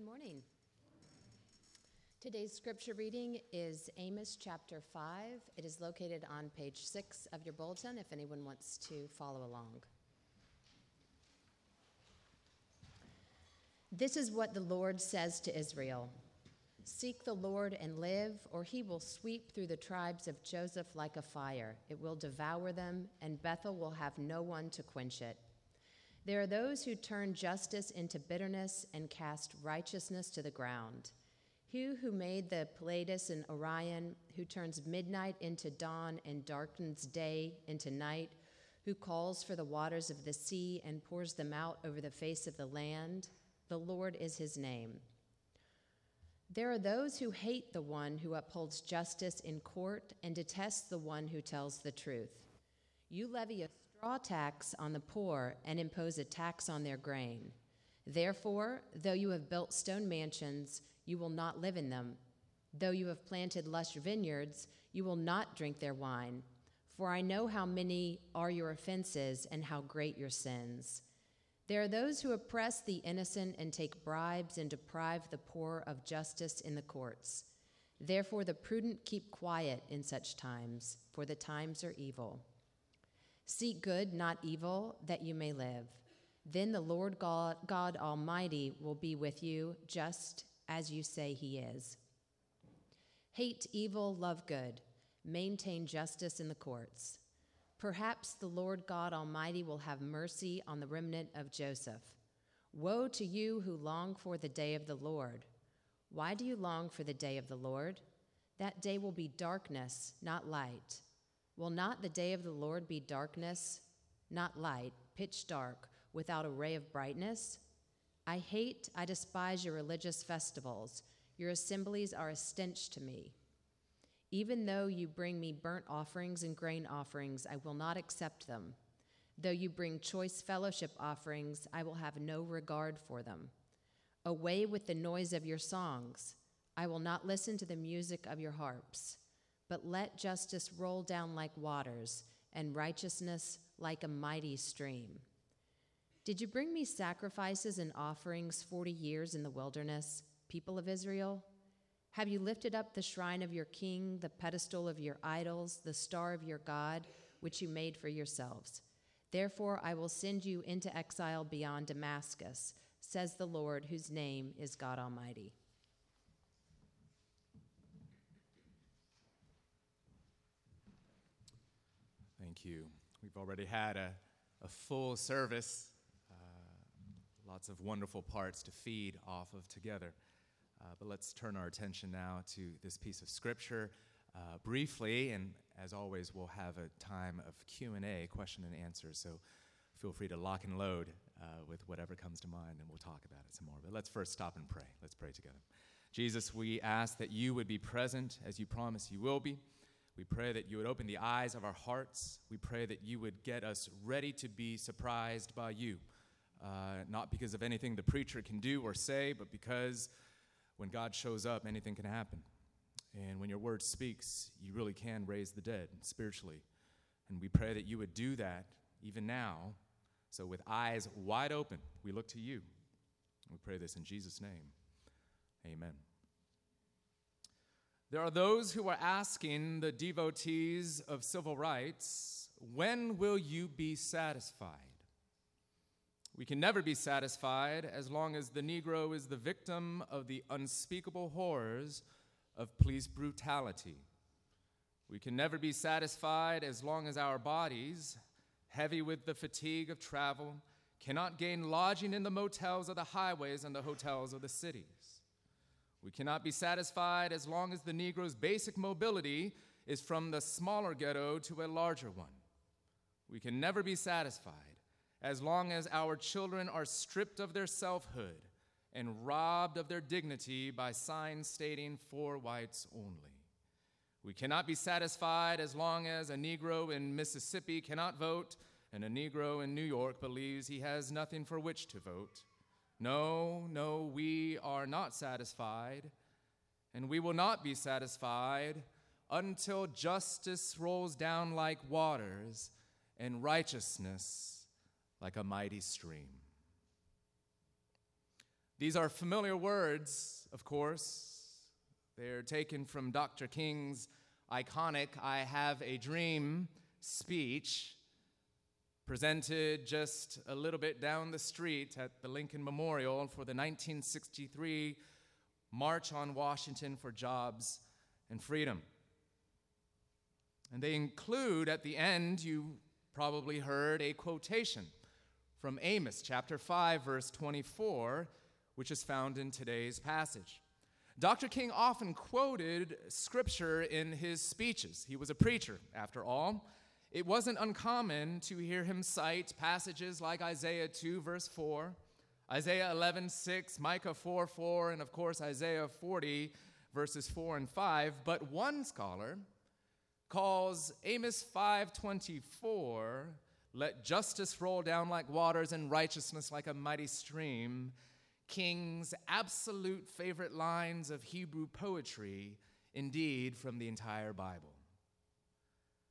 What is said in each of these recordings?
Good morning. Today's scripture reading is Amos chapter 5. It is located on page 6 of your bulletin if anyone wants to follow along. This is what the Lord says to Israel Seek the Lord and live, or he will sweep through the tribes of Joseph like a fire. It will devour them, and Bethel will have no one to quench it. There are those who turn justice into bitterness and cast righteousness to the ground. He who made the Pleiades and Orion, who turns midnight into dawn and darkens day into night, who calls for the waters of the sea and pours them out over the face of the land, the Lord is his name. There are those who hate the one who upholds justice in court and detest the one who tells the truth. You levy a straw tax on the poor and impose a tax on their grain. Therefore, though you have built stone mansions, you will not live in them. Though you have planted lush vineyards, you will not drink their wine. For I know how many are your offenses and how great your sins. There are those who oppress the innocent and take bribes and deprive the poor of justice in the courts. Therefore, the prudent keep quiet in such times, for the times are evil. Seek good, not evil, that you may live. Then the Lord God, God Almighty will be with you, just as you say he is. Hate evil, love good, maintain justice in the courts. Perhaps the Lord God Almighty will have mercy on the remnant of Joseph. Woe to you who long for the day of the Lord. Why do you long for the day of the Lord? That day will be darkness, not light. Will not the day of the Lord be darkness, not light, pitch dark? without a ray of brightness? I hate, I despise your religious festivals. Your assemblies are a stench to me. Even though you bring me burnt offerings and grain offerings, I will not accept them. Though you bring choice fellowship offerings, I will have no regard for them. Away with the noise of your songs. I will not listen to the music of your harps. But let justice roll down like waters, and righteousness like a mighty stream. Did you bring me sacrifices and offerings 40 years in the wilderness, people of Israel? Have you lifted up the shrine of your king, the pedestal of your idols, the star of your God, which you made for yourselves? Therefore, I will send you into exile beyond Damascus, says the Lord, whose name is God Almighty. You. We've already had a, a full service lots of wonderful parts to feed off of together. Uh, but let's turn our attention now to this piece of scripture uh, briefly, and as always, we'll have a time of Q&A, question and answer, so feel free to lock and load uh, with whatever comes to mind, and we'll talk about it some more. But let's first stop and pray. Let's pray together. Jesus, we ask that you would be present as you promise you will be. We pray that you would open the eyes of our hearts. We pray that you would get us ready to be surprised by you uh, not because of anything the preacher can do or say, but because when God shows up, anything can happen. And when your word speaks, you really can raise the dead spiritually. And we pray that you would do that even now. So, with eyes wide open, we look to you. We pray this in Jesus' name. Amen. There are those who are asking the devotees of civil rights, when will you be satisfied? We can never be satisfied as long as the Negro is the victim of the unspeakable horrors of police brutality. We can never be satisfied as long as our bodies, heavy with the fatigue of travel, cannot gain lodging in the motels of the highways and the hotels of the cities. We cannot be satisfied as long as the Negro's basic mobility is from the smaller ghetto to a larger one. We can never be satisfied as long as our children are stripped of their selfhood and robbed of their dignity by signs stating for whites only. We cannot be satisfied as long as a Negro in Mississippi cannot vote and a Negro in New York believes he has nothing for which to vote. No, no, we are not satisfied, and we will not be satisfied until justice rolls down like waters and righteousness like a mighty stream. These are familiar words, of course. They're taken from Dr. King's iconic I Have a Dream speech, presented just a little bit down the street at the Lincoln Memorial for the 1963 March on Washington for Jobs and Freedom. And they include at the end, you probably heard a quotation from Amos chapter 5, verse 24, which is found in today's passage. Dr. King often quoted scripture in his speeches. He was a preacher, after all. It wasn't uncommon to hear him cite passages like Isaiah 2, verse 4, Isaiah 11, 6, Micah 4, 4, and of course Isaiah 40, verses 4 and 5. But one scholar calls Amos 5:24, "Let justice roll down like waters and righteousness like a mighty stream." King's absolute favorite lines of Hebrew poetry, indeed from the entire Bible.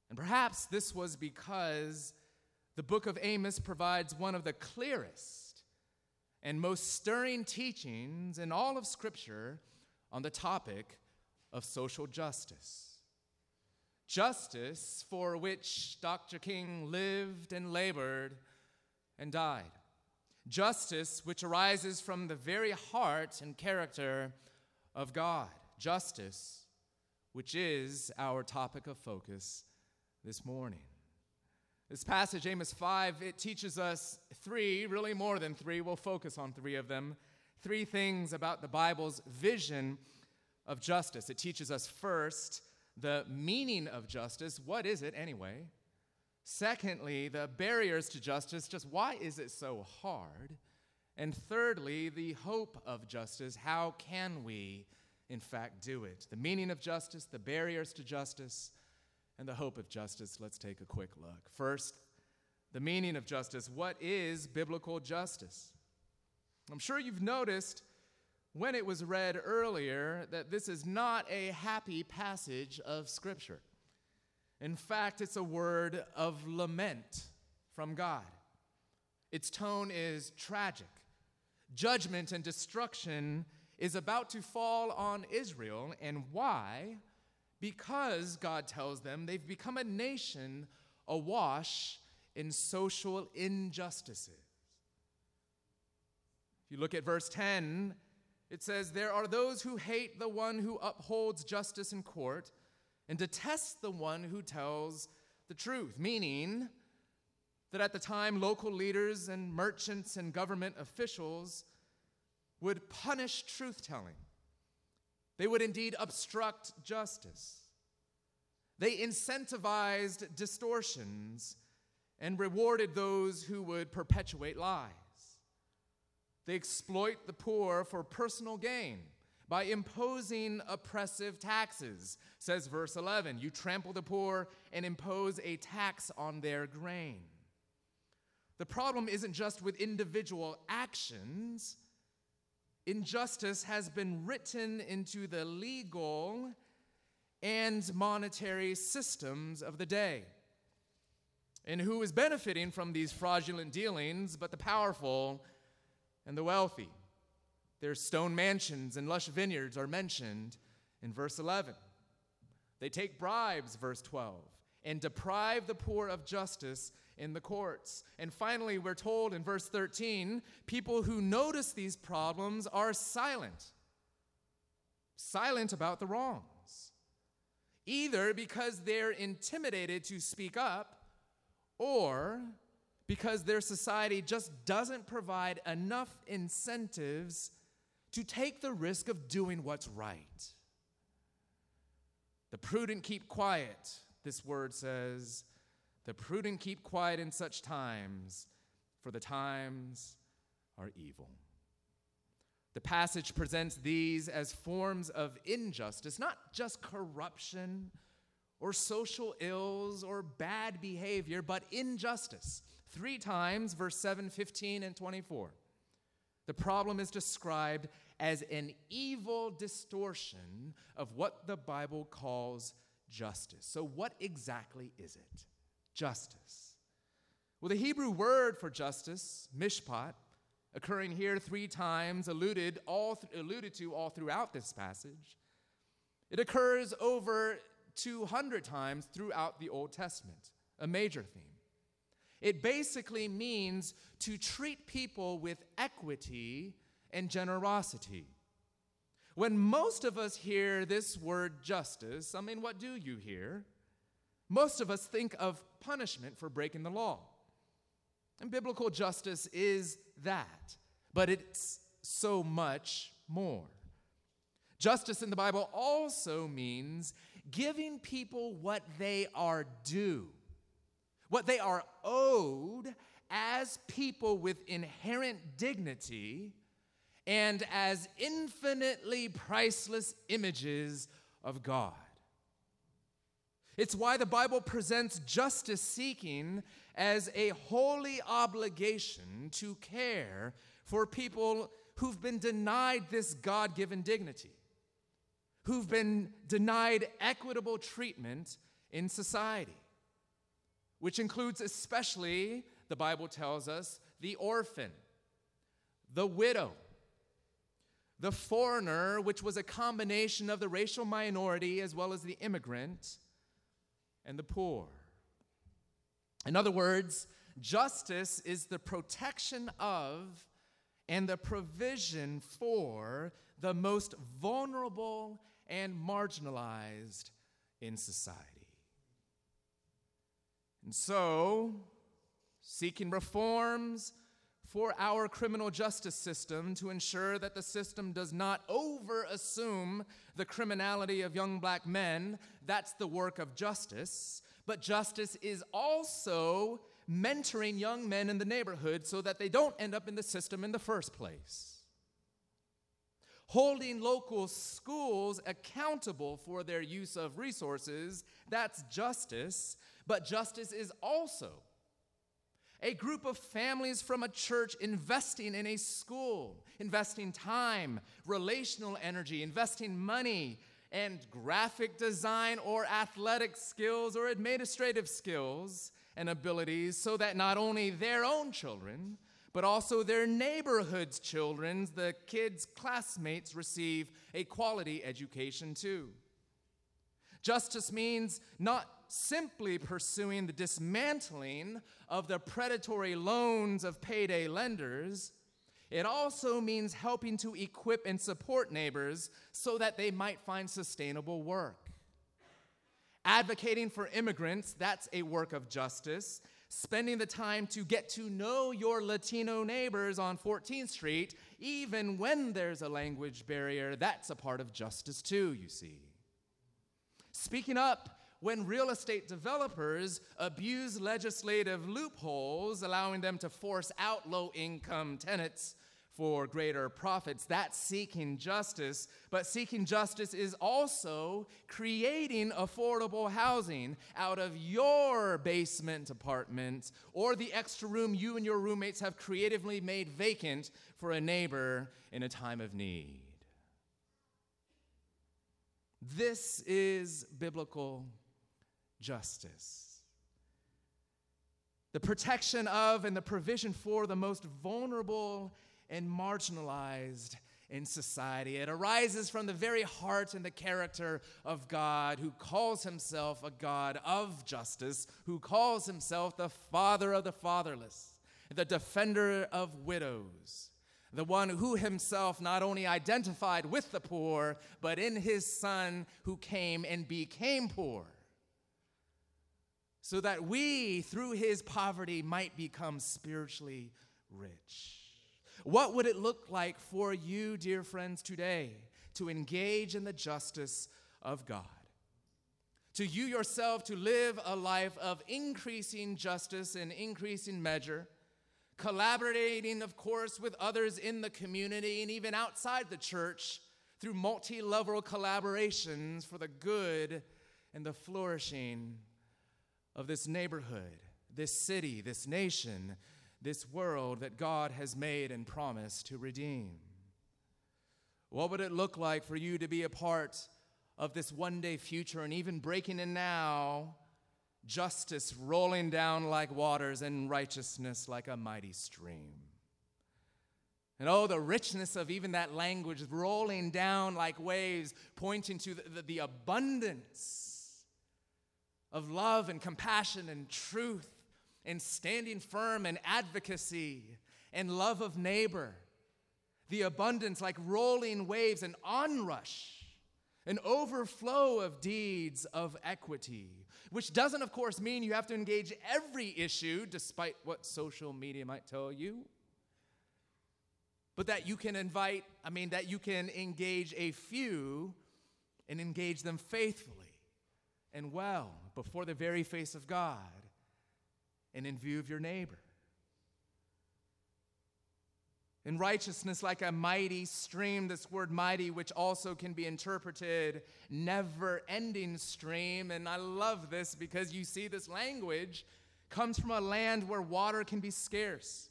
And perhaps this was because the book of Amos provides one of the clearest and most stirring teachings in all of Scripture on the topic of social justice. Justice for which Dr. King lived and labored and died. Justice which arises from the very heart and character of God. Justice which is our topic of focus this morning. This passage, Amos 5, it teaches us three, really more than three, we'll focus on three of them, three things about the Bible's vision of justice. It teaches us first the meaning of justice. What is it anyway? Secondly, the barriers to justice. Just why is it so hard? And thirdly, the hope of justice. How can we, in fact, do it? The meaning of justice, the barriers to justice, and the hope of justice. Let's take a quick look. First, the meaning of justice. What is biblical justice? I'm sure you've noticed when it was read earlier that this is not a happy passage of Scripture. In fact, it's a word of lament from God. Its tone is tragic. Judgment and destruction is about to fall on Israel. And why? Because God tells them they've become a nation awash in social injustices. If you look at verse 10, it says, There are those who hate the one who upholds justice in court and detest the one who tells the truth, meaning that at the time local leaders and merchants and government officials would punish truth telling. They would indeed obstruct justice. They incentivized distortions and rewarded those who would perpetuate lies. They exploit the poor for personal gain by imposing oppressive taxes, says verse 11. You trample the poor and impose a tax on their grain. The problem isn't just with individual actions, injustice has been written into the legal and monetary systems of the day. And who is benefiting from these fraudulent dealings but the powerful and the wealthy. Their stone mansions and lush vineyards are mentioned in verse 11. They take bribes, verse 12, and deprive the poor of justice in the courts. And finally, we're told in verse 13 people who notice these problems are silent, silent about the wrongs, either because they're intimidated to speak up or because their society just doesn't provide enough incentives to take the risk of doing what's right. The prudent keep quiet, this word says. The prudent keep quiet in such times, for the times are evil. The passage presents these as forms of injustice, not just corruption or social ills or bad behavior, but injustice Three times, verse 7, 15, and 24. The problem is described as an evil distortion of what the Bible calls justice. So, what exactly is it? Justice. Well, the Hebrew word for justice, mishpat, occurring here three times, alluded, all th- alluded to all throughout this passage. It occurs over 200 times throughout the Old Testament, a major theme. It basically means to treat people with equity and generosity. When most of us hear this word justice, I mean, what do you hear? Most of us think of punishment for breaking the law. And biblical justice is that, but it's so much more. Justice in the Bible also means giving people what they are due, what they are owed as people with inherent dignity and as infinitely priceless images of God. It's why the Bible presents justice seeking as a holy obligation to care for people who've been denied this God given dignity, who've been denied equitable treatment in society, which includes especially, the Bible tells us, the orphan, the widow, the foreigner, which was a combination of the racial minority as well as the immigrant and the poor. In other words, justice is the protection of and the provision for the most vulnerable and marginalized in society. And so, seeking reforms for our criminal justice system to ensure that the system does not over assume the criminality of young black men. That's the work of justice. But justice is also mentoring young men in the neighborhood so that they don't end up in the system in the first place. Holding local schools accountable for their use of resources, that's justice. But justice is also a group of families from a church investing in a school, investing time, relational energy, investing money, and graphic design or athletic skills or administrative skills and abilities so that not only their own children, but also their neighborhood's children, the kids' classmates, receive a quality education too. Justice means not simply pursuing the dismantling of the predatory loans of payday lenders, it also means helping to equip and support neighbors so that they might find sustainable work. Advocating for immigrants, that's a work of justice. Spending the time to get to know your Latino neighbors on 14th Street, even when there's a language barrier, that's a part of justice too, you see. Speaking up when real estate developers abuse legislative loopholes, allowing them to force out low income tenants for greater profits. That's seeking justice. But seeking justice is also creating affordable housing out of your basement apartment or the extra room you and your roommates have creatively made vacant for a neighbor in a time of need. This is biblical justice. The protection of and the provision for the most vulnerable and marginalized in society. It arises from the very heart and the character of God, who calls himself a God of justice, who calls himself the Father of the fatherless, the defender of widows, the one who himself not only identified with the poor, but in his Son who came and became poor so that we, through his poverty, might become spiritually rich. What would it look like for you, dear friends, today to engage in the justice of God? To you yourself to live a life of increasing justice and increasing measure, collaborating, of course, with others in the community and even outside the church through multi level collaborations for the good and the flourishing of this neighborhood, this city, this nation, this world that God has made and promised to redeem? What would it look like for you to be a part of this one day future and even breaking in now? Justice rolling down like waters and righteousness like a mighty stream. And oh, the richness of even that language rolling down like waves, pointing to the, the, the abundance of love and compassion and truth and standing firm and advocacy and love of neighbor. The abundance like rolling waves, and onrush, an overflow of deeds of equity, which doesn't, of course, mean you have to engage every issue, despite what social media might tell you but that you can invite, I mean, that you can engage a few and engage them faithfully and well before the very face of God and in view of your neighbor. In righteousness, like a mighty stream, this word mighty, which also can be interpreted never ending stream. And I love this because you see, this language comes from a land where water can be scarce.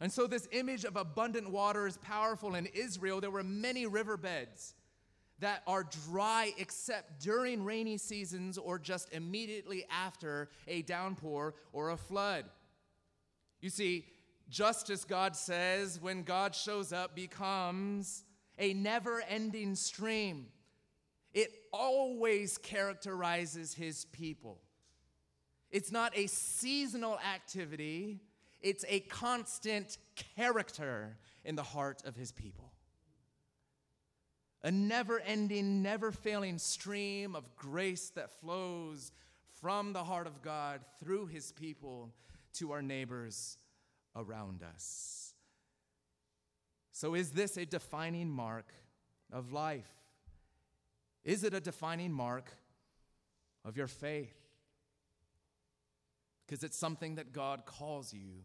And so, this image of abundant water is powerful. In Israel, there were many riverbeds that are dry except during rainy seasons or just immediately after a downpour or a flood. You see, justice, God says, when God shows up, becomes a never ending stream. It always characterizes his people. It's not a seasonal activity it's a constant character in the heart of his people. A never ending, never failing stream of grace that flows from the heart of God through his people to our neighbors around us. So, is this a defining mark of life? Is it a defining mark of your faith? Because it's something that God calls you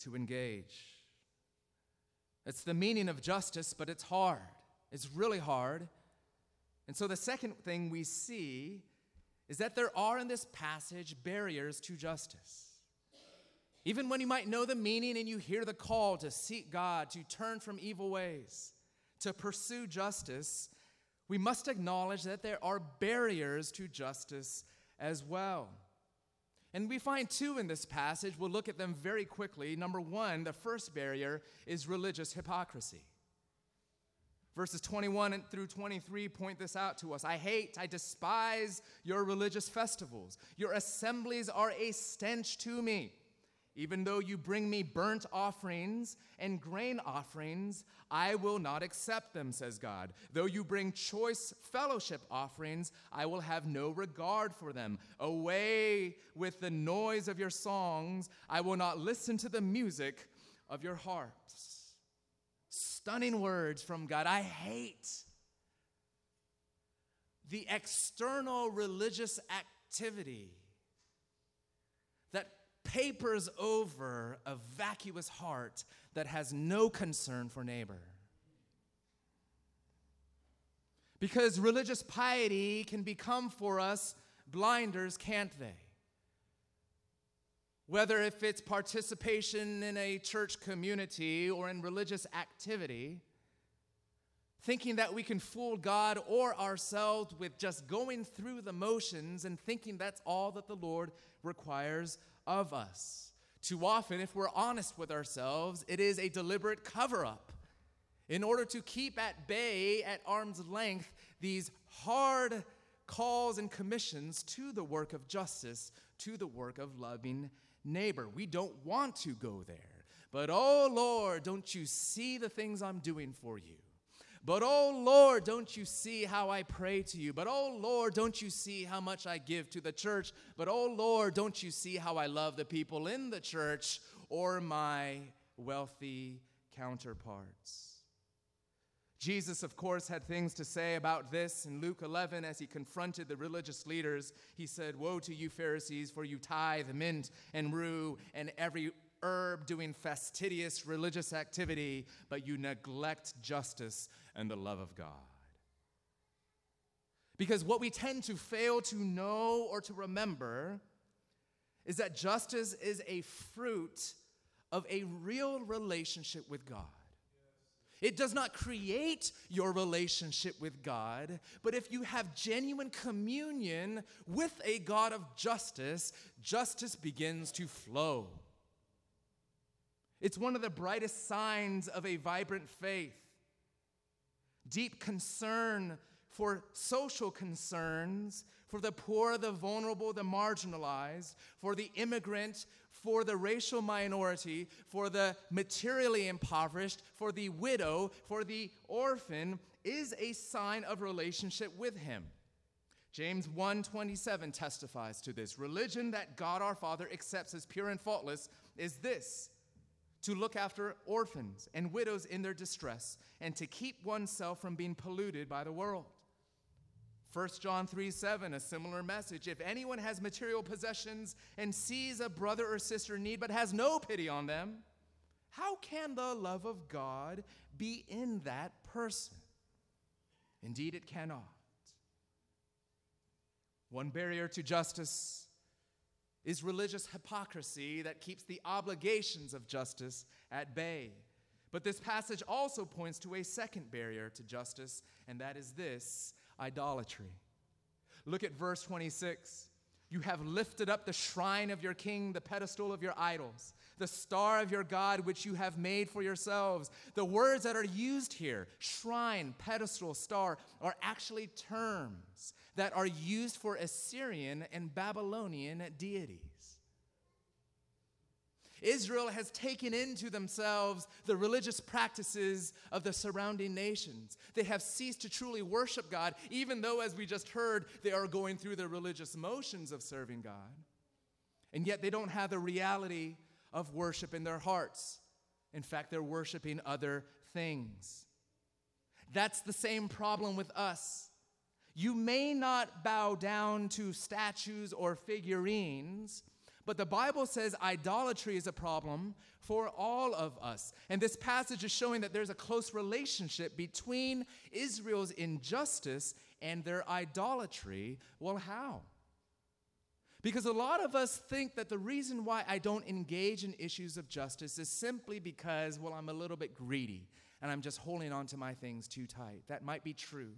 to engage. It's the meaning of justice, but it's hard. It's really hard. And so the second thing we see is that there are in this passage barriers to justice. Even when you might know the meaning and you hear the call to seek God, to turn from evil ways, to pursue justice, we must acknowledge that there are barriers to justice as well. And we find two in this passage. We'll look at them very quickly. Number one, the first barrier is religious hypocrisy. Verses 21 through 23 point this out to us. I hate, I despise your religious festivals. Your assemblies are a stench to me. Even though you bring me burnt offerings and grain offerings, I will not accept them, says God. Though you bring choice fellowship offerings, I will have no regard for them. Away with the noise of your songs, I will not listen to the music of your harps. Stunning words from God. I hate the external religious activity that papers over a vacuous heart that has no concern for neighbor. Because religious piety can become for us blinders, can't they? Whether if it's participation in a church community or in religious activity, thinking that we can fool God or ourselves with just going through the motions and thinking that's all that the Lord requires of us. Too often, if we're honest with ourselves, it is a deliberate cover up in order to keep at bay, at arm's length, these hard calls and commissions to the work of justice, to the work of loving neighbor. We don't want to go there. But oh Lord, don't you see the things I'm doing for you? But oh Lord, don't you see how I pray to you? But oh Lord, don't you see how much I give to the church? But oh Lord, don't you see how I love the people in the church or my wealthy counterparts? Jesus, of course, had things to say about this in Luke 11 as he confronted the religious leaders. He said, Woe to you, Pharisees, for you tithe mint and rue and every herb doing fastidious religious activity, but you neglect justice and the love of God. Because what we tend to fail to know or to remember is that justice is a fruit of a real relationship with God. It does not create your relationship with God, but if you have genuine communion with a God of justice, justice begins to flow. It's one of the brightest signs of a vibrant faith. Deep concern for social concerns, for the poor, the vulnerable, the marginalized, for the immigrant, for the racial minority, for the materially impoverished, for the widow, for the orphan, is a sign of relationship with him. James 1:27 testifies to this. Religion that God our Father accepts as pure and faultless is this: to look after orphans and widows in their distress and to keep oneself from being polluted by the world. 1 John 3 7, a similar message. If anyone has material possessions and sees a brother or sister in need but has no pity on them, how can the love of God be in that person? Indeed, it cannot. One barrier to justice is religious hypocrisy that keeps the obligations of justice at bay. But this passage also points to a second barrier to justice, and that is this idolatry. Look at verse 26. You have lifted up the shrine of your king, the pedestal of your idols, the star of your God, which you have made for yourselves. The words that are used here, shrine, pedestal, star, are actually terms that are used for Assyrian and Babylonian deities. Israel has taken into themselves the religious practices of the surrounding nations. They have ceased to truly worship God, even though, as we just heard, they are going through the religious motions of serving God. And yet they don't have the reality of worship in their hearts. In fact, they're worshiping other things. That's the same problem with us. You may not bow down to statues or figurines, but the Bible says idolatry is a problem for all of us. And this passage is showing that there's a close relationship between Israel's injustice and their idolatry. Well, how? Because a lot of us think that the reason why I don't engage in issues of justice is simply because, well, I'm a little bit greedy and I'm just holding on to my things too tight. That might be true.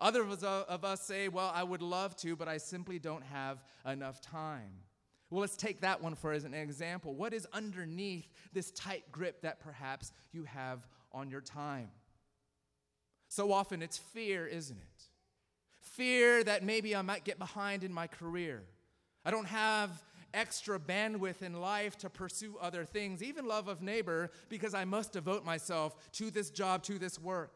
Others uh, of us say, well, I would love to, but I simply don't have enough time. Well, let's take that one for as an example. What is underneath this tight grip that perhaps you have on your time? So often it's fear, isn't it? Fear that maybe I might get behind in my career. I don't have extra bandwidth in life to pursue other things, even love of neighbor, because I must devote myself to this job, to this work.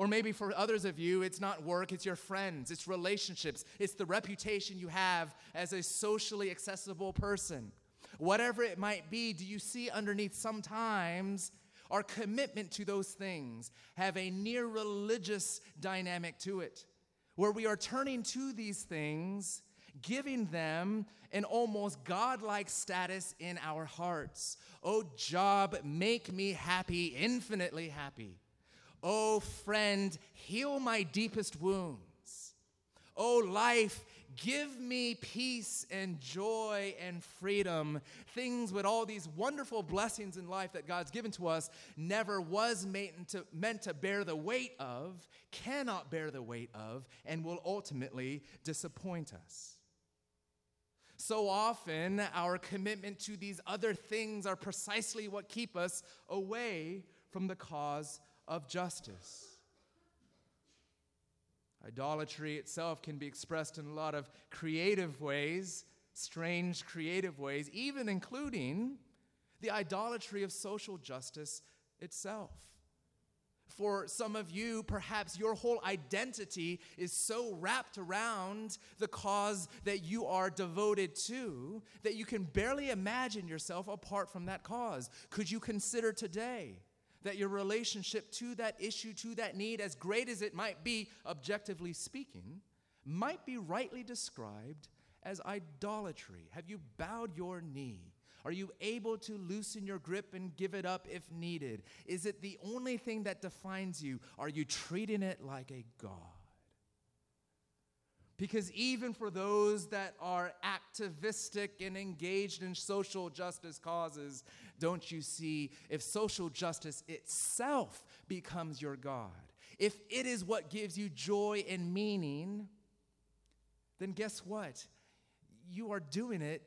Or maybe for others of you, it's not work, it's your friends, it's relationships, it's the reputation you have as a socially accessible person. Whatever it might be, do you see underneath sometimes our commitment to those things have a near religious dynamic to it, where we are turning to these things, giving them an almost godlike status in our hearts. Oh, job, make me happy, infinitely happy. Oh, friend, heal my deepest wounds. Oh, life, give me peace and joy and freedom. Things with all these wonderful blessings in life that God's given to us never was meant to, meant to bear the weight of, cannot bear the weight of, and will ultimately disappoint us. So often, our commitment to these other things are precisely what keep us away from the cause of justice. Idolatry itself can be expressed in a lot of creative ways, strange creative ways, even including the idolatry of social justice itself. For some of you, perhaps your whole identity is so wrapped around the cause that you are devoted to that you can barely imagine yourself apart from that cause. Could you consider today that your relationship to that issue, to that need, as great as it might be, objectively speaking, might be rightly described as idolatry. Have you bowed your knee? Are you able to loosen your grip and give it up if needed? Is it the only thing that defines you? Are you treating it like a God? Because even for those that are activistic and engaged in social justice causes, don't you see, if social justice itself becomes your God, if it is what gives you joy and meaning, then guess what? You are doing it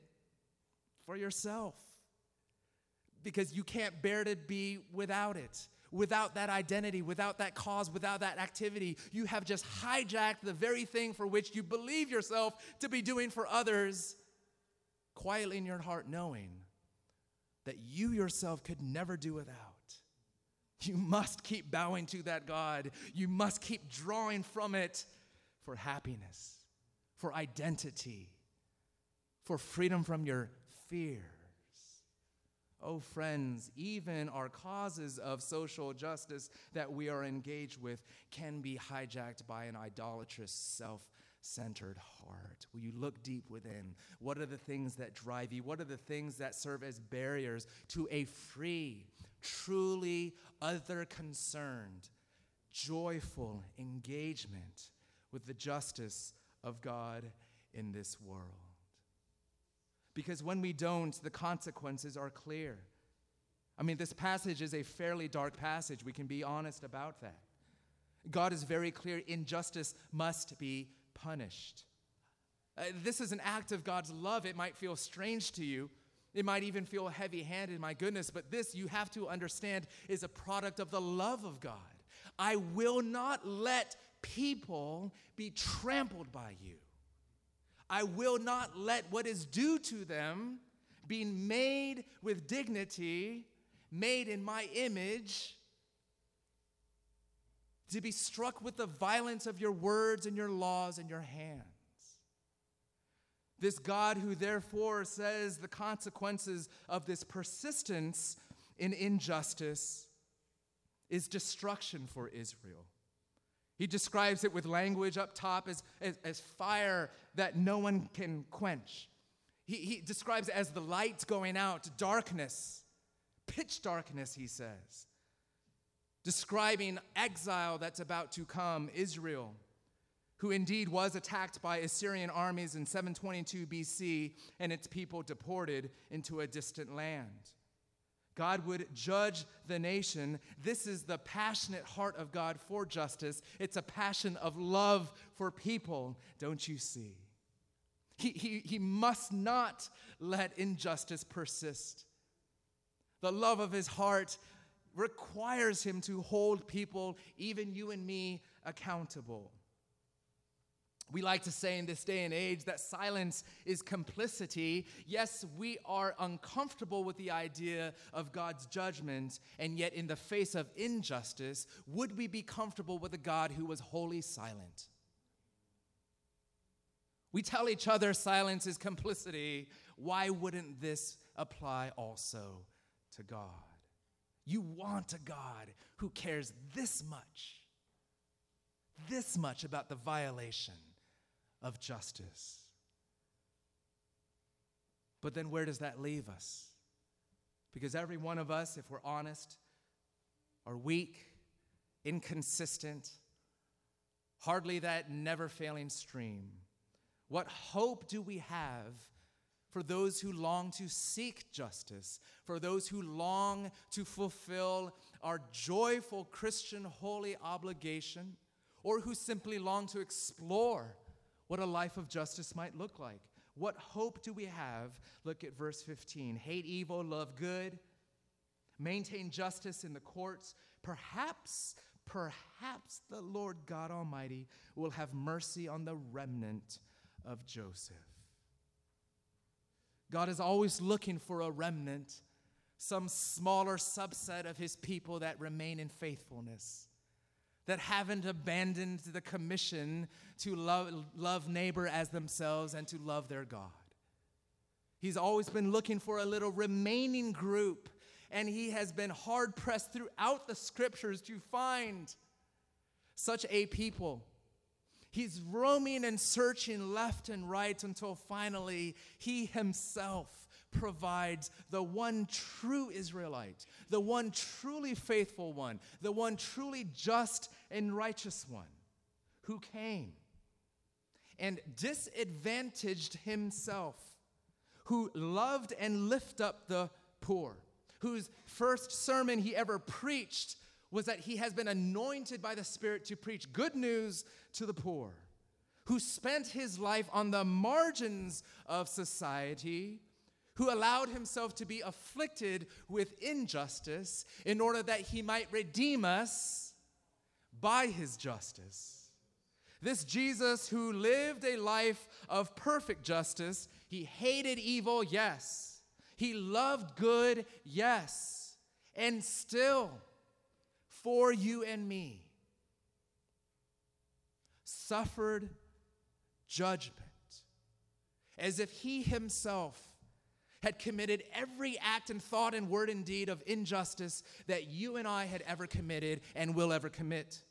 for yourself. because you can't bear to be without it. Without that identity, without that cause, without that activity, you have just hijacked the very thing for which you believe yourself to be doing for others, quietly in your heart, knowing that you yourself could never do without. You must keep bowing to that God. You must keep drawing from it for happiness, for identity, for freedom from your fears. Oh, friends, even our causes of social justice that we are engaged with can be hijacked by an idolatrous, self centered heart. Will you look deep within? What are the things that drive you? What are the things that serve as barriers to a free, truly other concerned, joyful engagement with the justice of God in this world? Because when we don't, the consequences are clear. I mean, this passage is a fairly dark passage. We can be honest about that. God is very clear injustice must be punished. Uh, this is an act of God's love. It might feel strange to you. It might even feel heavy handed, my goodness, but this you have to understand is a product of the love of God. I will not let people be trampled by you. I will not let what is due to them, being made with dignity, made in my image, to be struck with the violence of your words and your laws and your hands. This God, who therefore says the consequences of this persistence in injustice is destruction for Israel. He describes it with language up top as, as, as fire that no one can quench. He, he describes it as the light going out, darkness, pitch darkness, he says. Describing exile that's about to come, Israel, who indeed was attacked by Assyrian armies in 722 BC and its people deported into a distant land. God would judge the nation. This is the passionate heart of God for justice. It's a passion of love for people, don't you see? He, he, he must not let injustice persist. The love of his heart requires him to hold people, even you and me, accountable. We like to say in this day and age that silence is complicity. Yes, we are uncomfortable with the idea of God's judgment, and yet, in the face of injustice, would we be comfortable with a God who was wholly silent? We tell each other silence is complicity. Why wouldn't this apply also to God? You want a God who cares this much, this much about the violation of justice. But then where does that leave us? Because every one of us, if we're honest, are weak, inconsistent, hardly that never failing stream. What hope do we have for those who long to seek justice, for those who long to fulfill our joyful Christian holy obligation, or who simply long to explore what a life of justice might look like. What hope do we have? Look at verse 15. Hate evil, love good, maintain justice in the courts. Perhaps, perhaps the Lord God Almighty will have mercy on the remnant of Joseph. God is always looking for a remnant, some smaller subset of his people that remain in faithfulness that haven't abandoned the commission to love, love neighbor as themselves and to love their God. He's always been looking for a little remaining group, and he has been hard pressed throughout the scriptures to find such a people. He's roaming and searching left and right until finally he himself provides the one true Israelite, the one truly faithful one, the one truly just and righteous one who came and disadvantaged himself, who loved and lifted up the poor, whose first sermon he ever preached was that he has been anointed by the Spirit to preach good news to the poor, who spent his life on the margins of society who allowed himself to be afflicted with injustice in order that he might redeem us by his justice. This Jesus who lived a life of perfect justice, he hated evil, yes. He loved good, yes. And still, for you and me, suffered judgment as if he himself had committed every act and thought and word and deed of injustice that you and I had ever committed and will ever commit.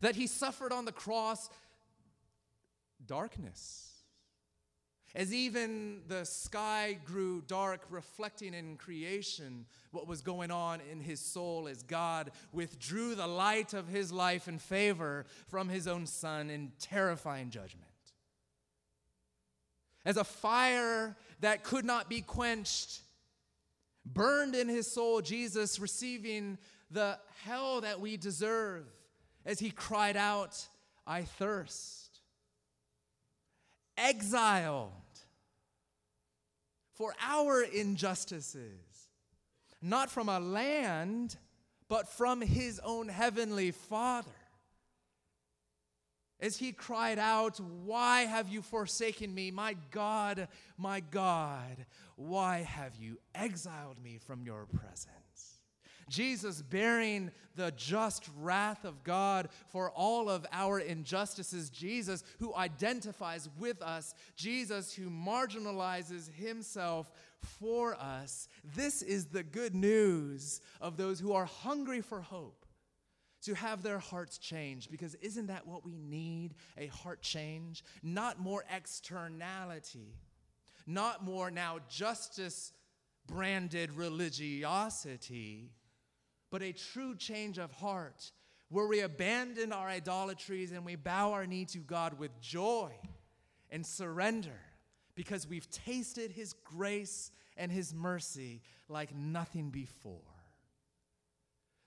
That he suffered on the cross darkness. As even the sky grew dark, reflecting in creation what was going on in his soul as God withdrew the light of his life and favor from his own son in terrifying judgment as a fire that could not be quenched, burned in his soul, Jesus receiving the hell that we deserve as he cried out, I thirst. Exiled for our injustices, not from a land, but from his own heavenly Father as he cried out, Why have you forsaken me? My God, my God, why have you exiled me from your presence? Jesus bearing the just wrath of God for all of our injustices. Jesus who identifies with us. Jesus who marginalizes himself for us. This is the good news of those who are hungry for hope to have their hearts changed because isn't that what we need? A heart change? Not more externality, not more now justice branded religiosity, but a true change of heart where we abandon our idolatries and we bow our knee to God with joy and surrender because we've tasted His grace and His mercy like nothing before.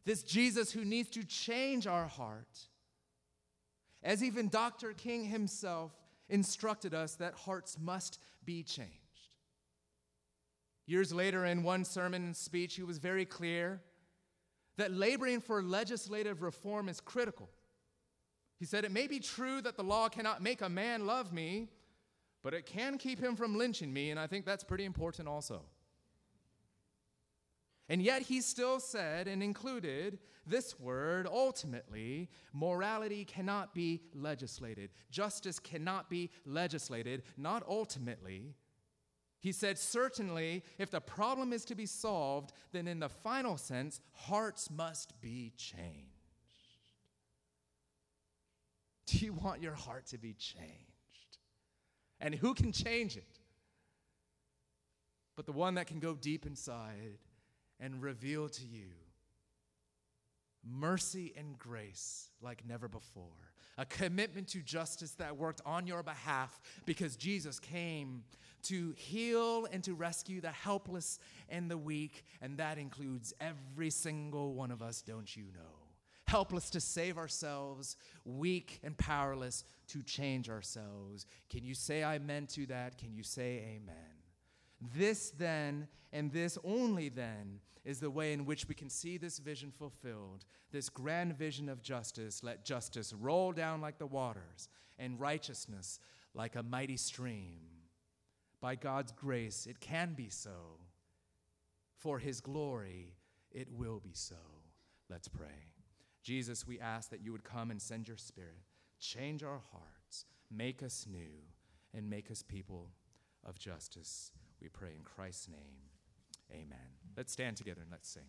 This Jesus who needs to change our heart. As even Dr. King himself instructed us that hearts must be changed. Years later, in one sermon and speech, he was very clear that laboring for legislative reform is critical. He said, It may be true that the law cannot make a man love me, but it can keep him from lynching me, and I think that's pretty important also. And yet he still said and included this word ultimately, morality cannot be legislated, justice cannot be legislated, not ultimately. He said, certainly, if the problem is to be solved, then in the final sense, hearts must be changed. Do you want your heart to be changed? And who can change it? But the one that can go deep inside and reveal to you mercy and grace like never before. A commitment to justice that worked on your behalf because Jesus came to heal and to rescue the helpless and the weak, and that includes every single one of us, don't you know? Helpless to save ourselves, weak and powerless to change ourselves. Can you say amen to that? Can you say amen? This then, and this only then, is the way in which we can see this vision fulfilled, this grand vision of justice. Let justice roll down like the waters, and righteousness like a mighty stream. By God's grace, it can be so. For his glory, it will be so. Let's pray. Jesus, we ask that you would come and send your spirit, change our hearts, make us new, and make us people of justice. We pray in Christ's name. Amen. Let's stand together and let's sing.